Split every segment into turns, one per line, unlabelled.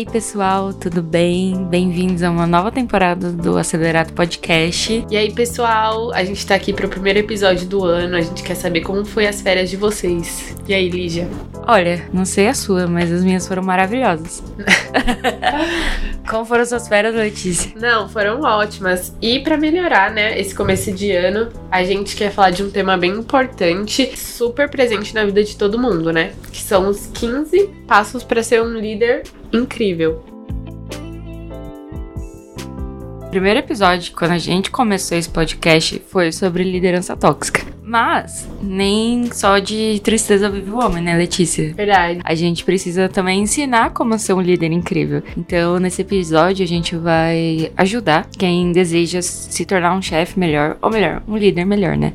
E aí, pessoal, tudo bem? Bem-vindos a uma nova temporada do Acelerado Podcast.
E aí, pessoal, a gente tá aqui pro primeiro episódio do ano. A gente quer saber como foi as férias de vocês. E aí, Lígia?
Olha, não sei a sua, mas as minhas foram maravilhosas. como foram suas férias, Letícia?
Não, foram ótimas. E para melhorar, né, esse começo de ano, a gente quer falar de um tema bem importante, super presente na vida de todo mundo, né? Que são os 15 passos para ser um líder incrível.
O primeiro episódio, quando a gente começou esse podcast, foi sobre liderança tóxica. Mas nem só de tristeza vive o homem, né, Letícia?
Verdade.
A gente precisa também ensinar como ser um líder incrível. Então, nesse episódio, a gente vai ajudar quem deseja se tornar um chefe melhor, ou melhor, um líder melhor, né?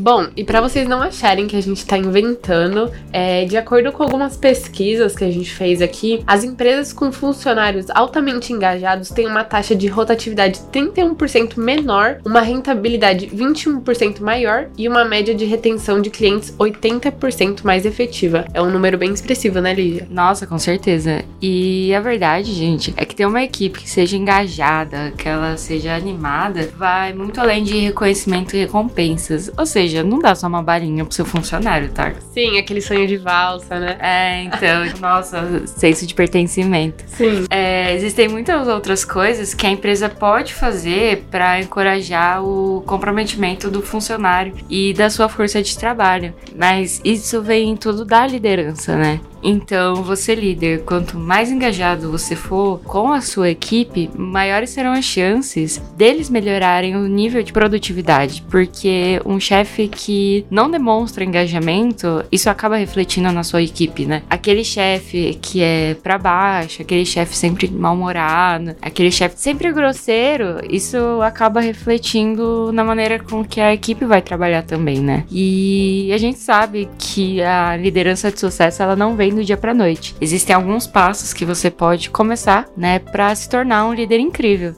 Bom, e para vocês não acharem que a gente tá inventando, é, de acordo com algumas pesquisas que a gente fez aqui, as empresas com funcionários altamente engajados têm uma taxa de rotatividade 31% menor, uma rentabilidade 21% maior e uma média de retenção de clientes 80% mais efetiva. É um número bem expressivo, né, Lígia?
Nossa, com certeza. E a verdade, gente, é que ter uma equipe que seja engajada, que ela seja animada, vai muito além de reconhecimento e recompensas. Ou seja, seja, não dá só uma balinha pro seu funcionário, tá?
Sim, aquele sonho de valsa, né?
É, então, nossa, senso de pertencimento.
Sim.
É, existem muitas outras coisas que a empresa pode fazer para encorajar o comprometimento do funcionário e da sua força de trabalho. Mas isso vem tudo da liderança, né? Então, você líder, quanto mais engajado você for com a sua equipe, maiores serão as chances deles melhorarem o nível de produtividade, porque um chefe que não demonstra engajamento, isso acaba refletindo na sua equipe, né? Aquele chefe que é para baixo, aquele chefe sempre mal-humorado, aquele chefe sempre grosseiro, isso acaba refletindo na maneira com que a equipe vai trabalhar também, né? E a gente sabe que a liderança de sucesso ela não vem do dia para noite. Existem alguns passos que você pode começar, né, para se tornar um líder incrível.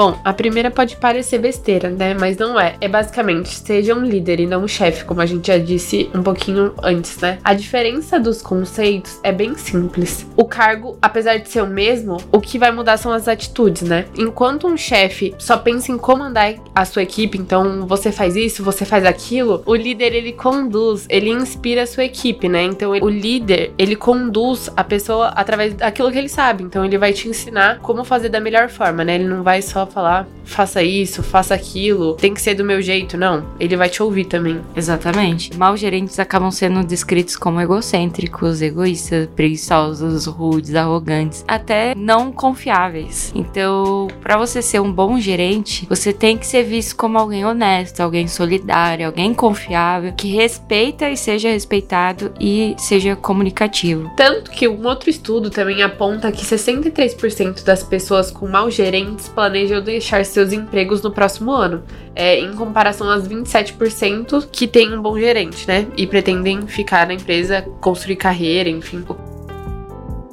Bom, a primeira pode parecer besteira, né? Mas não é. É basicamente, seja um líder e não um chefe, como a gente já disse um pouquinho antes, né? A diferença dos conceitos é bem simples. O cargo, apesar de ser o mesmo, o que vai mudar são as atitudes, né? Enquanto um chefe só pensa em comandar a sua equipe, então você faz isso, você faz aquilo, o líder ele conduz, ele inspira a sua equipe, né? Então o líder, ele conduz a pessoa através daquilo que ele sabe. Então ele vai te ensinar como fazer da melhor forma, né? Ele não vai só falar, faça isso, faça aquilo, tem que ser do meu jeito. Não, ele vai te ouvir também.
Exatamente. Mal gerentes acabam sendo descritos como egocêntricos, egoístas, preguiçosos, rudes, arrogantes, até não confiáveis. Então, para você ser um bom gerente, você tem que ser visto como alguém honesto, alguém solidário, alguém confiável, que respeita e seja respeitado e seja comunicativo.
Tanto que um outro estudo também aponta que 63% das pessoas com maus gerentes planejam planejam deixar seus empregos no próximo ano, é, em comparação aos 27% que têm um bom gerente, né? E pretendem ficar na empresa, construir carreira, enfim.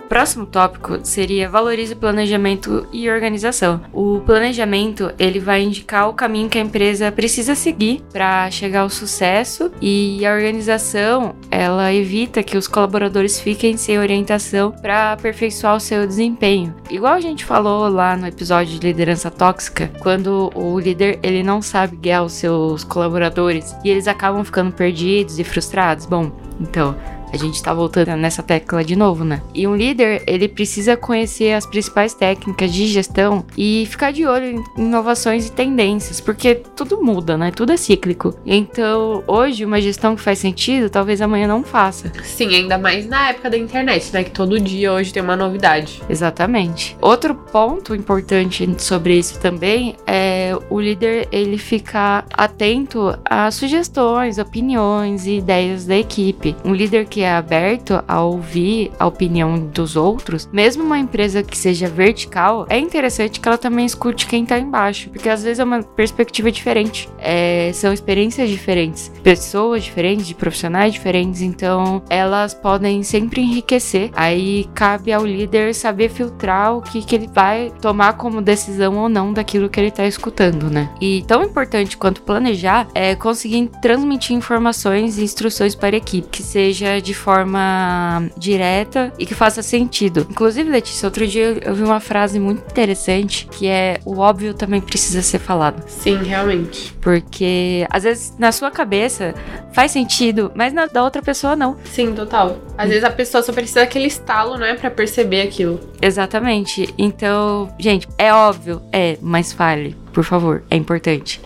Próximo tópico seria valorize planejamento e organização. O planejamento ele vai indicar o caminho que a empresa precisa seguir para chegar ao sucesso e a organização ela evita que os colaboradores fiquem sem orientação para aperfeiçoar o seu desempenho. Igual a gente falou lá no episódio de liderança tóxica, quando o líder ele não sabe guiar os seus colaboradores e eles acabam ficando perdidos e frustrados. Bom, então a gente tá voltando nessa tecla de novo, né? E um líder, ele precisa conhecer as principais técnicas de gestão e ficar de olho em inovações e tendências, porque tudo muda, né? Tudo é cíclico. Então, hoje, uma gestão que faz sentido, talvez amanhã não faça.
Sim, ainda mais na época da internet, né? Que todo dia hoje tem uma novidade.
Exatamente. Outro ponto importante sobre isso também é o líder ele ficar atento às sugestões, opiniões e ideias da equipe. Um líder que é aberto a ouvir a opinião dos outros, mesmo uma empresa que seja vertical, é interessante que ela também escute quem tá embaixo, porque às vezes é uma perspectiva diferente, é, são experiências diferentes, pessoas diferentes, de profissionais diferentes, então elas podem sempre enriquecer. Aí cabe ao líder saber filtrar o que, que ele vai tomar como decisão ou não daquilo que ele tá escutando, né? E tão importante quanto planejar é conseguir transmitir informações e instruções para a equipe, que seja de forma direta e que faça sentido. Inclusive, Letícia, outro dia eu vi uma frase muito interessante que é o óbvio também precisa ser falado.
Sim, realmente.
Porque às vezes na sua cabeça faz sentido, mas na da outra pessoa não.
Sim, total. Às vezes a pessoa só precisa daquele estalo, né, para perceber aquilo.
Exatamente. Então, gente, é óbvio, é, mas fale, por favor, é importante.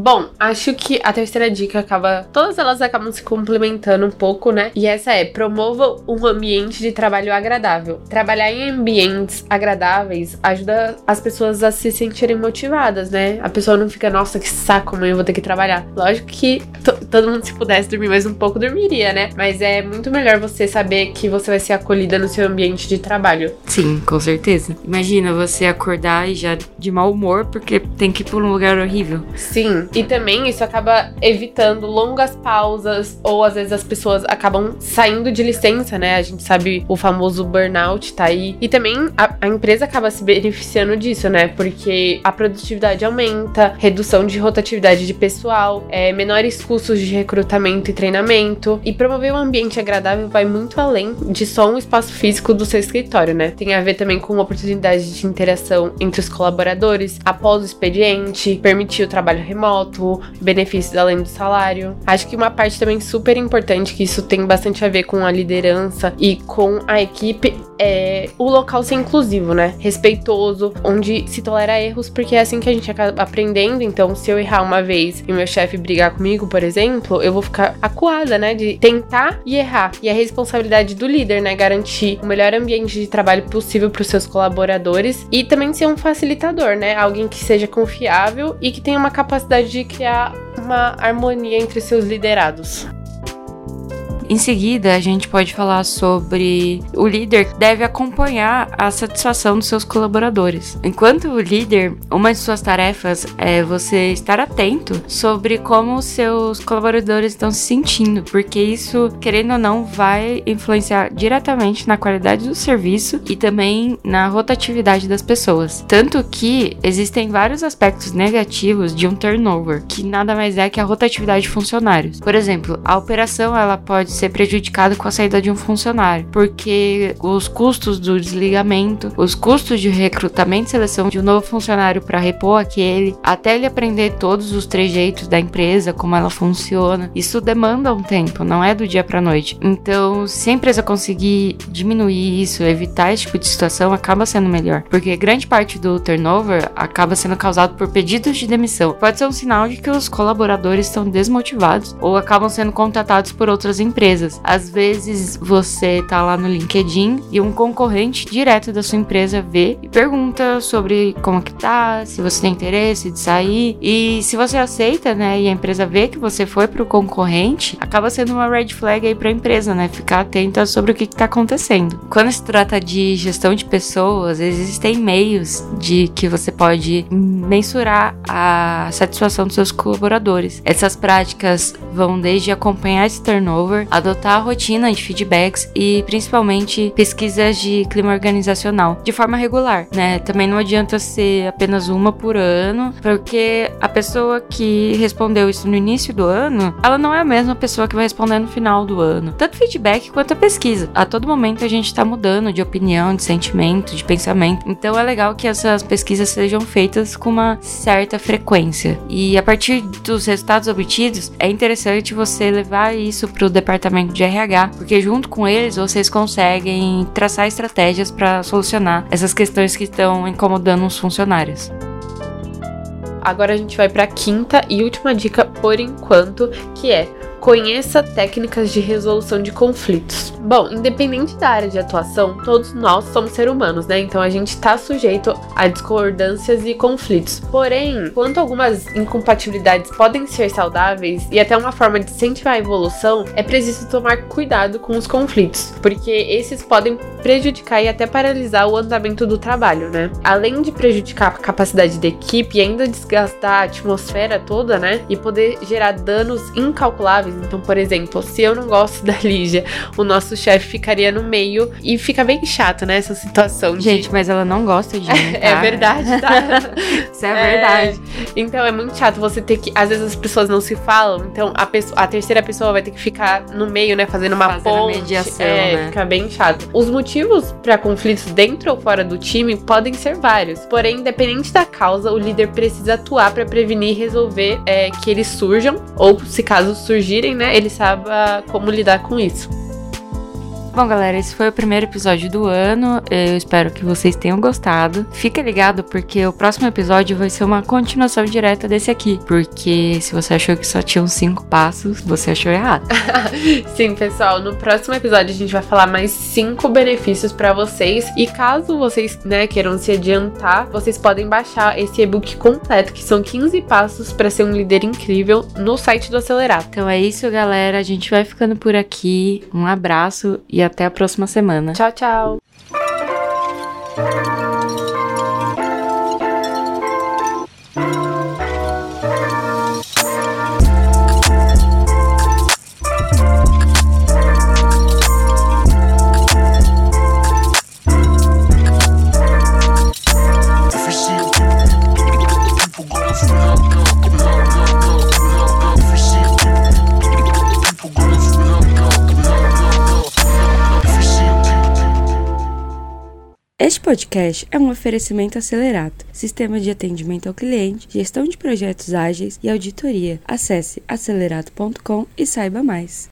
Bom, acho que a terceira dica acaba. Todas elas acabam se complementando um pouco, né? E essa é: promova um ambiente de trabalho agradável. Trabalhar em ambientes agradáveis ajuda as pessoas a se sentirem motivadas, né? A pessoa não fica, nossa, que saco, amanhã eu vou ter que trabalhar. Lógico que todo mundo, se pudesse dormir mais um pouco, dormiria, né? Mas é muito melhor você saber que você vai ser acolhida no seu ambiente de trabalho.
Sim, com certeza. Imagina você acordar e já de mau humor porque tem que ir pra um lugar horrível.
Sim, e também isso acaba evitando longas pausas, ou às vezes as pessoas acabam saindo de licença, né? A gente sabe o famoso burnout tá aí. E também a, a empresa acaba se beneficiando disso, né? Porque a produtividade aumenta, redução de rotatividade de pessoal, é, menores custos de recrutamento e treinamento. E promover um ambiente agradável vai muito além de só um espaço físico do seu escritório, né? Tem a ver também com oportunidade de interação entre os colaboradores após o expediente, permitir o trabalho remoto remoto, benefícios além do salário. Acho que uma parte também super importante, que isso tem bastante a ver com a liderança e com a equipe, é o local ser inclusivo, né? Respeitoso, onde se tolera erros, porque é assim que a gente acaba aprendendo. Então, se eu errar uma vez e meu chefe brigar comigo, por exemplo, eu vou ficar acuada, né? De tentar e errar. E a responsabilidade do líder, né? Garantir o melhor ambiente de trabalho possível para os seus colaboradores e também ser um facilitador, né? Alguém que seja confiável e que tenha uma capacidade de criar uma harmonia entre seus liderados.
Em seguida, a gente pode falar sobre o líder deve acompanhar a satisfação dos seus colaboradores. Enquanto o líder, uma de suas tarefas é você estar atento sobre como os seus colaboradores estão se sentindo, porque isso, querendo ou não, vai influenciar diretamente na qualidade do serviço e também na rotatividade das pessoas. Tanto que existem vários aspectos negativos de um turnover, que nada mais é que a rotatividade de funcionários. Por exemplo, a operação ela pode ser prejudicado com a saída de um funcionário, porque os custos do desligamento, os custos de recrutamento e seleção de um novo funcionário para repor aquele, até ele aprender todos os trejeitos da empresa, como ela funciona, isso demanda um tempo, não é do dia para noite. Então, se a empresa conseguir diminuir isso, evitar esse tipo de situação, acaba sendo melhor, porque grande parte do turnover acaba sendo causado por pedidos de demissão. Pode ser um sinal de que os colaboradores estão desmotivados ou acabam sendo contratados por outras empresas empresas. Às vezes você tá lá no LinkedIn e um concorrente direto da sua empresa vê e pergunta sobre como que tá, se você tem interesse de sair. E se você aceita, né, e a empresa vê que você foi pro concorrente, acaba sendo uma red flag aí pra empresa, né? Ficar atenta sobre o que, que tá acontecendo. Quando se trata de gestão de pessoas, existem meios de que você pode mensurar a satisfação dos seus colaboradores. Essas práticas vão desde acompanhar esse turnover, adotar a rotina de feedbacks e principalmente pesquisas de clima organizacional de forma regular, né? Também não adianta ser apenas uma por ano, porque a pessoa que respondeu isso no início do ano, ela não é a mesma pessoa que vai responder no final do ano. Tanto feedback quanto a pesquisa. A todo momento a gente está mudando de opinião, de sentimento, de pensamento. Então é legal que essas pesquisas sejam feitas com uma certa frequência. E a partir dos resultados obtidos, é interessante você levar isso para o departamento departamento de RH, porque junto com eles vocês conseguem traçar estratégias para solucionar essas questões que estão incomodando os funcionários.
Agora a gente vai para a quinta e última dica por enquanto, que é Conheça técnicas de resolução de conflitos. Bom, independente da área de atuação, todos nós somos seres humanos, né? Então a gente está sujeito a discordâncias e conflitos. Porém, quanto algumas incompatibilidades podem ser saudáveis e até uma forma de incentivar a evolução, é preciso tomar cuidado com os conflitos, porque esses podem prejudicar e até paralisar o andamento do trabalho, né? Além de prejudicar a capacidade da equipe e ainda desgastar a atmosfera toda, né? E poder gerar danos incalculáveis variáveis. Então, por exemplo, se eu não gosto da Lígia, o nosso chefe ficaria no meio e fica bem chato, né? Essa situação.
Gente, de... mas ela não gosta de mim.
Tá? é verdade, tá?
Isso é, é, verdade.
Então é muito chato você ter que. Às vezes as pessoas não se falam, então a, pessoa, a terceira pessoa vai ter que ficar no meio, né? Fazendo uma Fazendo ponte.
mediação,
é,
né?
Fica bem chato. Os motivos para conflitos dentro ou fora do time podem ser vários. Porém, independente da causa, o líder precisa atuar para prevenir e resolver é, que eles surjam, ou se caso surgirem, né? Ele saiba como lidar com isso.
Bom, galera, esse foi o primeiro episódio do ano. Eu espero que vocês tenham gostado. Fica ligado porque o próximo episódio vai ser uma continuação direta desse aqui. Porque se você achou que só tinham cinco passos, você achou errado.
Sim, pessoal, no próximo episódio a gente vai falar mais cinco benefícios para vocês. E caso vocês, né, queiram se adiantar, vocês podem baixar esse e-book completo, que são 15 passos para ser um líder incrível, no site do Acelerar.
Então é isso, galera. A gente vai ficando por aqui. Um abraço e até a próxima semana.
Tchau, tchau.
Podcast é um oferecimento acelerado, sistema de atendimento ao cliente, gestão de projetos ágeis e auditoria. Acesse acelerado.com e saiba mais.